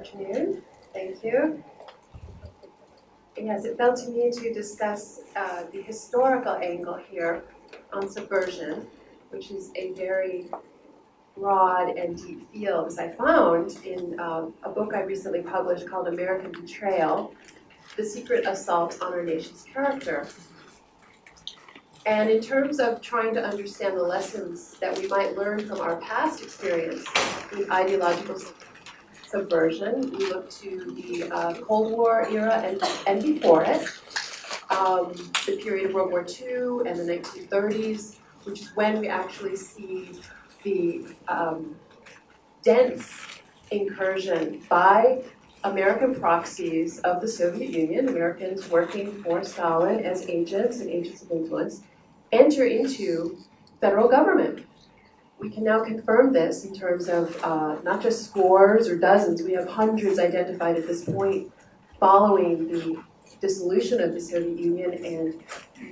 afternoon. Thank you. Yes, it fell to me to discuss uh, the historical angle here on subversion, which is a very broad and deep field, as I found in uh, a book I recently published called American Betrayal The Secret Assault on Our Nation's Character. And in terms of trying to understand the lessons that we might learn from our past experience with ideological subversion, we look to the uh, Cold War era and, and before it, um, the period of World War II and the 1930s, which is when we actually see the um, dense incursion by American proxies of the Soviet Union, Americans working for Stalin as agents and agents of influence, enter into federal government. We can now confirm this in terms of uh, not just scores or dozens, we have hundreds identified at this point following the dissolution of the Soviet Union and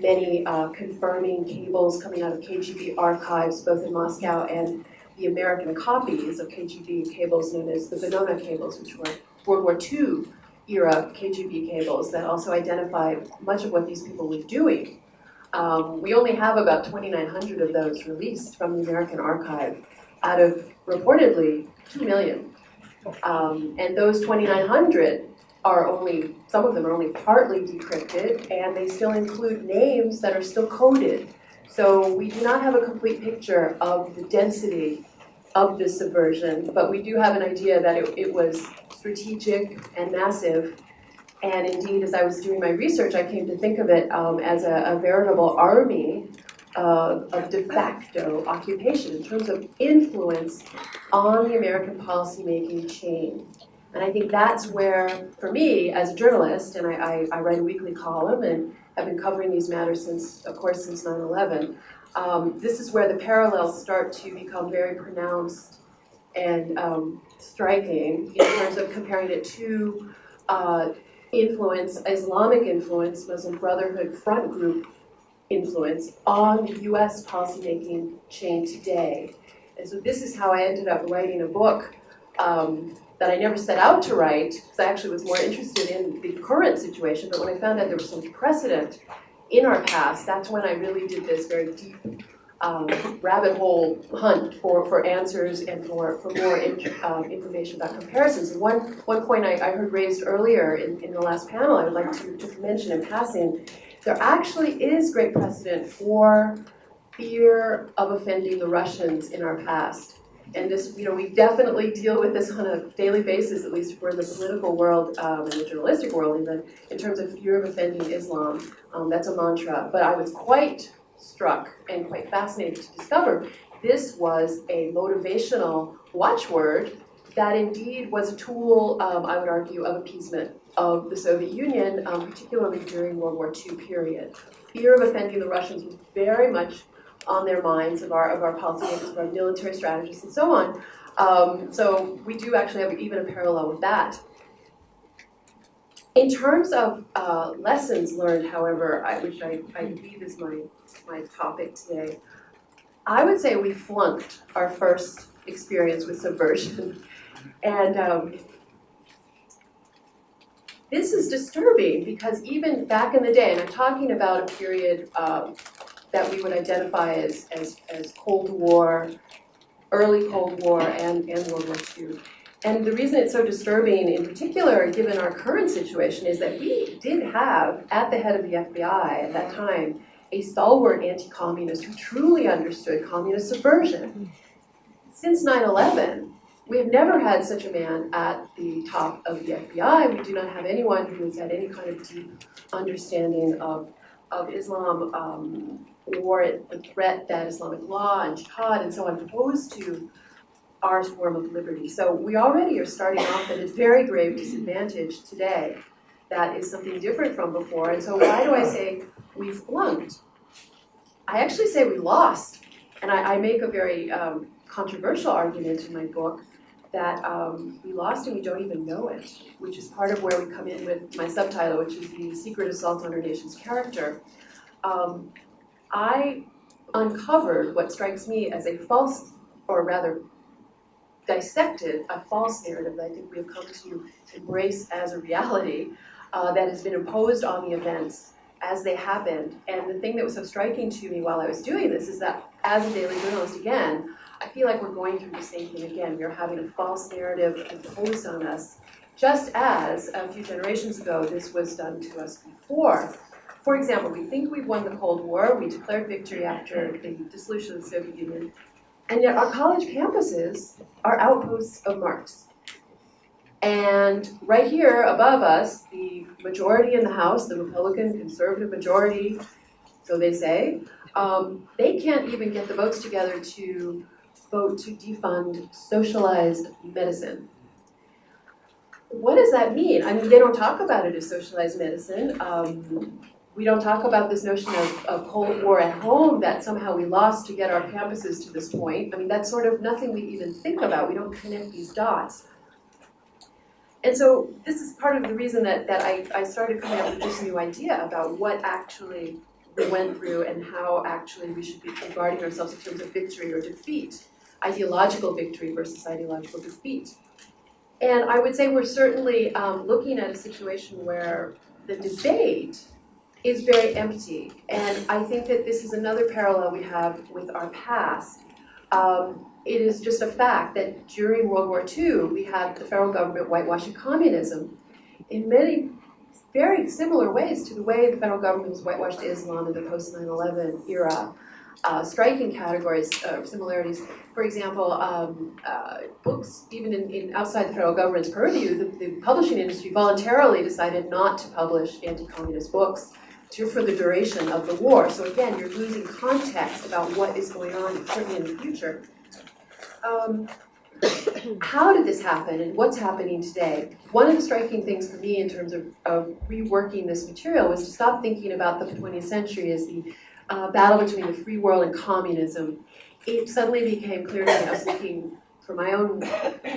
many uh, confirming cables coming out of KGB archives, both in Moscow and the American copies of KGB cables known as the Venona cables, which were World War II era KGB cables that also identify much of what these people were doing. Um, we only have about 2,900 of those released from the American archive out of reportedly 2 million. Um, and those 2,900 are only, some of them are only partly decrypted, and they still include names that are still coded. So we do not have a complete picture of the density of this subversion, but we do have an idea that it, it was strategic and massive. And indeed, as I was doing my research, I came to think of it um, as a, a, veritable army uh, of de facto occupation in terms of influence on the American policymaking chain. And I think that's where, for me, as a journalist, and I, I, I write a weekly column and have been covering these matters since, of course, since 9 11, um, this is where the parallels start to become very pronounced and um, striking in terms of comparing it to uh, influence, Islamic influence, Muslim Brotherhood front group influence on US policymaking chain today. And so this is how I ended up writing a book um, that I never set out to write, because I actually was more interested in the current situation, but when I found out there was some precedent in our past, that's when I really did this very deep um, rabbit hole hunt for, for answers and for, for more in, um, information about comparisons. And one, one point I, I heard raised earlier in, in the last panel I would like to just mention in passing, there actually is great precedent for fear of offending the Russians in our past. And this, you know, we definitely deal with this on a daily basis, at least for the political world um, and the journalistic world, even in terms of fear of offending Islam. Um, that's a mantra. But I was quite struck and quite fascinated to discover this was a motivational watchword that indeed was a tool, um, I would argue, of appeasement of the Soviet Union, um, particularly during World War II period. Fear of offending the Russians was very much on their minds of our, of our policymakers, of our military strategists, and so on. Um, so we do actually have even a parallel with that. In terms of uh, lessons learned, however, I, which I, I believe is my, my topic today, I would say we flunked our first experience with subversion. And um, this is disturbing because even back in the day, and I'm talking about a period um, that we would identify as, as, as Cold War, early Cold War, and, and World War II. And the reason it's so disturbing, in particular, given our current situation, is that we did have, at the head of the FBI at that time, a stalwart anti communist who truly understood communist subversion. Since 9 11, we have never had such a man at the top of the FBI. We do not have anyone who has had any kind of deep understanding of, of Islam um, or the threat that Islamic law and jihad and so on pose to our form of liberty. So we already are starting off at a very grave disadvantage today. That is something different from before. And so why do I say we flunked? I actually say we lost. And I, I make a very um, controversial argument in my book that um, we lost and we don't even know it, which is part of where we come in with my subtitle, which is The Secret Assault on Our Nation's Character. Um, I uncovered what strikes me as a false, or rather dissected a false narrative that I think we have come to embrace as a reality uh, that has been imposed on the events as they happened. And the thing that was so striking to me while I was doing this is that as a daily journalist, again, I feel like we're going through the same thing again. We're having a false narrative imposed on us, just as a few generations ago this was done to us before. For example, we think we've won the Cold War, we declared victory after the dissolution of the Soviet Union, and yet our college campuses are outposts of Marx. And right here above us, the majority in the House, the Republican conservative majority, so they say, um, they can't even get the votes together to vote to defund socialized medicine. What does that mean? I mean, they don't talk about it as socialized medicine. Um, we don't talk about this notion of, of Cold War at home that somehow we lost to get our campuses to this point. I mean, that's sort of nothing we even think about. We don't connect these dots. And so this is part of the reason that, that I, I started coming up with this new idea about what actually we went through and how actually we should be regarding ourselves in terms of victory or defeat, ideological victory versus ideological defeat. And I would say we're certainly um, looking at a situation where the debate is very empty. And I think that this is another parallel we have with our past. Um, it is just a fact that during World War II, we had the federal government whitewashing communism in many very similar ways to the way the federal government has whitewashed Islam in the post 9 11 era. Uh, striking categories of similarities. For example, um, uh, books, even in, in, outside the federal government's purview, the, the publishing industry voluntarily decided not to publish anti communist books for the duration of the war. So again, you're losing context about what is going on, in the future. Um, how did this happen and what's happening today? One of the striking things for me in terms of, of reworking this material was to stop thinking about the 20th century as the uh, battle between the free world and communism. It suddenly became clear to me, I was looking from my own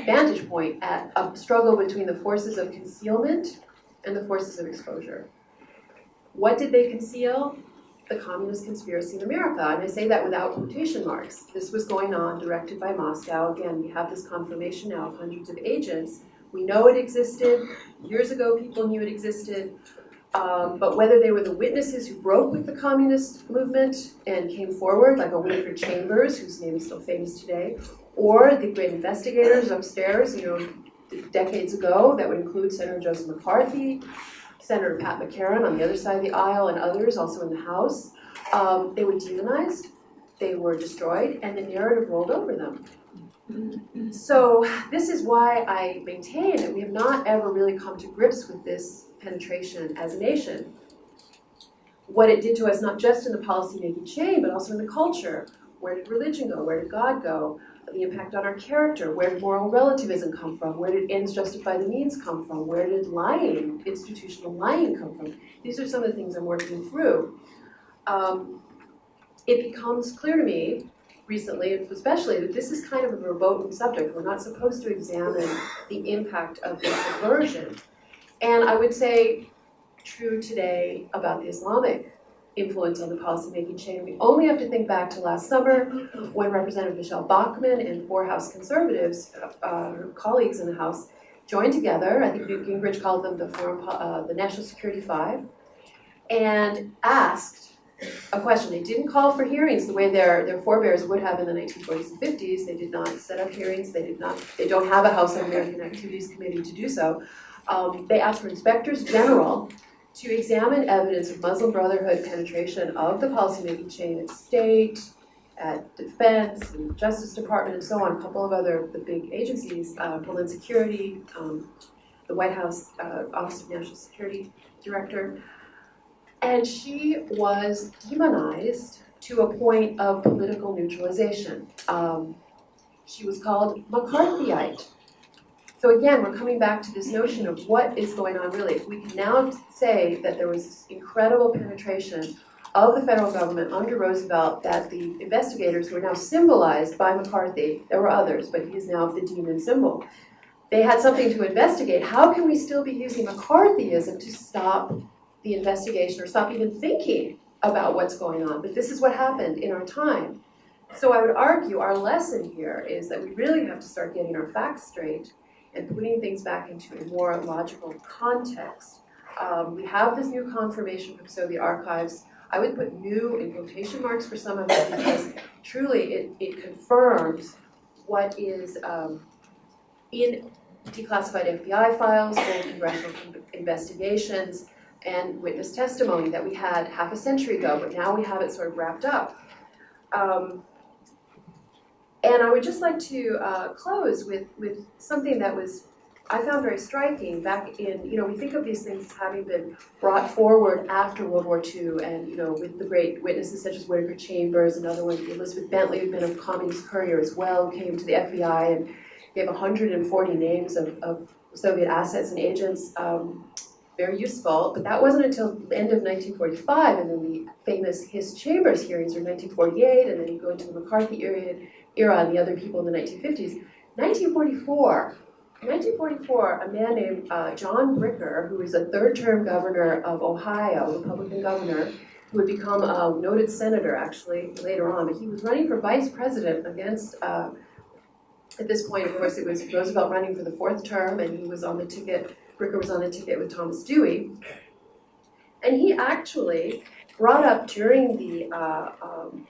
vantage point at a struggle between the forces of concealment and the forces of exposure. What did they conceal? The communist conspiracy in America. And I say that without quotation marks. This was going on, directed by Moscow. Again, we have this confirmation now of hundreds of agents. We know it existed. Years ago, people knew it existed. Um, but whether they were the witnesses who broke with the communist movement and came forward, like a Whittaker Chambers, whose name is still famous today, or the great investigators upstairs, you know, decades ago, that would include Senator Joseph McCarthy, Senator Pat McCarran on the other side of the aisle and others also in the House, um, they were demonized, they were destroyed, and the narrative rolled over them. So this is why I maintain that we have not ever really come to grips with this penetration as a nation. What it did to us, not just in the policy-making chain, but also in the culture. Where did religion go? Where did God go? The impact on our character. Where did moral relativism come from? Where did ends justify the means come from? Where did lying, institutional lying, come from? These are some of the things I'm working through. Um, it becomes clear to me recently, especially, that this is kind of a verboten subject. We're not supposed to examine the impact of this aversion. And I would say true today about the Islamic influence on the policymaking chain. We only have to think back to last summer when Representative Michelle Bachmann and four House conservatives, uh, her colleagues in the House, joined together. I think Newt Gingrich called them the, Foreign, uh, the National Security Five, and asked a question. They didn't call for hearings the way their, their forebears would have in the 1940s and 50s. They did not set up hearings. They did not. They don't have a House Un-American Activities Committee to do so. Um, they asked for inspectors general to examine evidence of Muslim Brotherhood penetration of the policymaking chain at state, at defense, and Justice Department, and so on, a couple of other the big agencies, uh, Homeland Security, um, the White House uh, Office of National Security Director. And she was demonized to a point of political neutralization. Um, she was called McCarthyite so again, we're coming back to this notion of what is going on really. If we can now say that there was this incredible penetration of the federal government under Roosevelt that the investigators were now symbolized by McCarthy. There were others, but he's now the demon symbol. They had something to investigate. How can we still be using McCarthyism to stop the investigation or stop even thinking about what's going on? But this is what happened in our time. So I would argue our lesson here is that we really have to start getting our facts straight and putting things back into a more logical context. Um, we have this new confirmation from Soviet archives. I would put new in quotation marks for some of it because truly it, it confirms what is um, in declassified FBI files, congressional investigations, and witness testimony that we had half a century ago, but now we have it sort of wrapped up. Um, and I would just like to uh, close with, with something that was I found very striking back in, you know, we think of these things as having been brought forward after World War II and, you know, with the great witnesses such as Whittaker Chambers, another one, Elizabeth Bentley, who'd been a communist courier as well, came to the FBI and gave 140 names of, of Soviet assets and agents. Um, very useful, but that wasn't until the end of 1945, and then the famous Hiss Chambers hearings are 1948, and then you go into the McCarthy era, era and the other people in the 1950s. 1944, 1944, a man named uh, John Bricker, who was a third-term governor of Ohio, Republican governor, who would become a noted senator actually later on, but he was running for vice president against, uh, at this point, of course, it was Roosevelt running for the fourth term, and he was on the ticket Bricker was on the ticket with Thomas Dewey. And he actually brought up during the uh, um,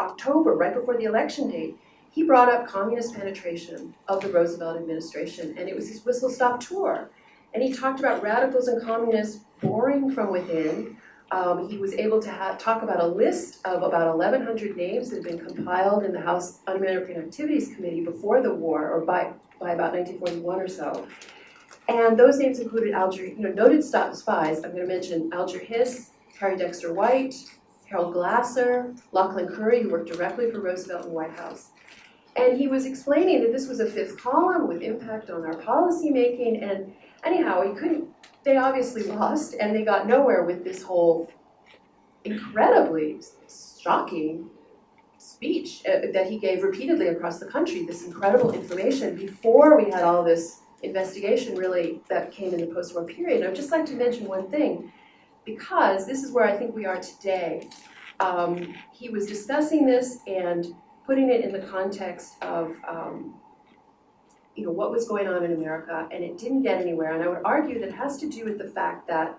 October, right before the election date, he brought up communist penetration of the Roosevelt administration, and it was his whistle stop tour. And he talked about radicals and communists boring from within. Um, he was able to have, talk about a list of about 1,100 names that had been compiled in the House Un-American Activities Committee before the war, or by, by about 1941 or so. And those names included Alger, you know, noted spies. I'm going to mention Alger Hiss, Harry Dexter White, Harold Glasser, Lauchlin Currie, who worked directly for Roosevelt the White House. And he was explaining that this was a fifth column with impact on our policy making. And anyhow, he couldn't, they obviously lost and they got nowhere with this whole incredibly shocking speech uh, that he gave repeatedly across the country, this incredible information before we had all this investigation really that came in the post-war period. I'd just like to mention one thing, because this is where I think we are today. Um, he was discussing this and putting it in the context of um, you know, what was going on in America, and it didn't get anywhere. And I would argue that has to do with the fact that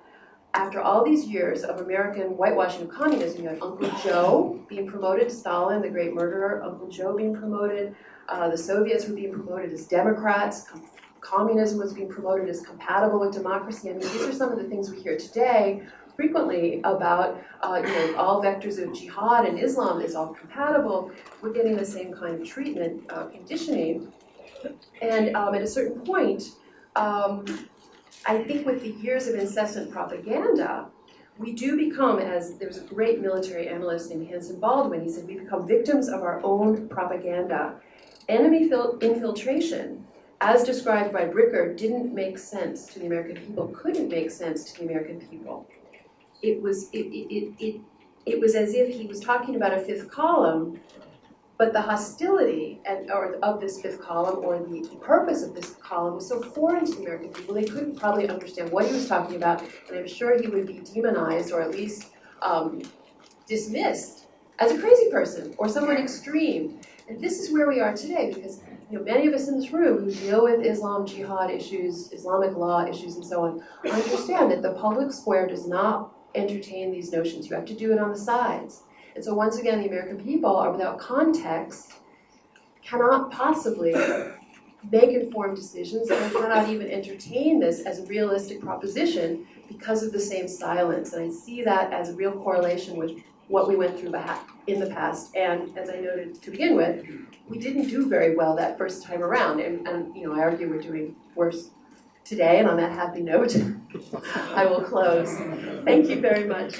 after all these years of American whitewashing of communism, you had Uncle Joe being promoted, Stalin, the great murderer, Uncle Joe being promoted, uh, the Soviets were being promoted as Democrats, communism was being promoted as compatible with democracy. I mean, these are some of the things we hear today frequently about, uh, you know, all vectors of jihad and Islam is all compatible. We're getting the same kind of treatment, uh, conditioning. And um, at a certain point, um, I think with the years of incessant propaganda, we do become, as there was a great military analyst named Hanson Baldwin, he said, we become victims of our own propaganda. Enemy infiltration as described by Bricker, didn't make sense to the American people, couldn't make sense to the American people. It was, it, it, it, it, was as if he was talking about a fifth column, but the hostility and, or of this fifth column or the, the purpose of this column was so foreign to the American people, they couldn't probably understand what he was talking about, and I'm sure he would be demonized or at least um, dismissed as a crazy person or someone extreme. And this is where we are today because you know, many of us in this room who deal with Islam, jihad issues, Islamic law issues, and so on, understand that the public square does not entertain these notions. You have to do it on the sides. And so once again, the American people are without context, cannot possibly make informed decisions, and cannot even entertain this as a realistic proposition because of the same silence. And I see that as a real correlation with what we went through in the past. And as I noted to begin with, we didn't do very well that first time around. And, and you know, I argue we're doing worse today. And on that happy note, I will close. Thank you very much.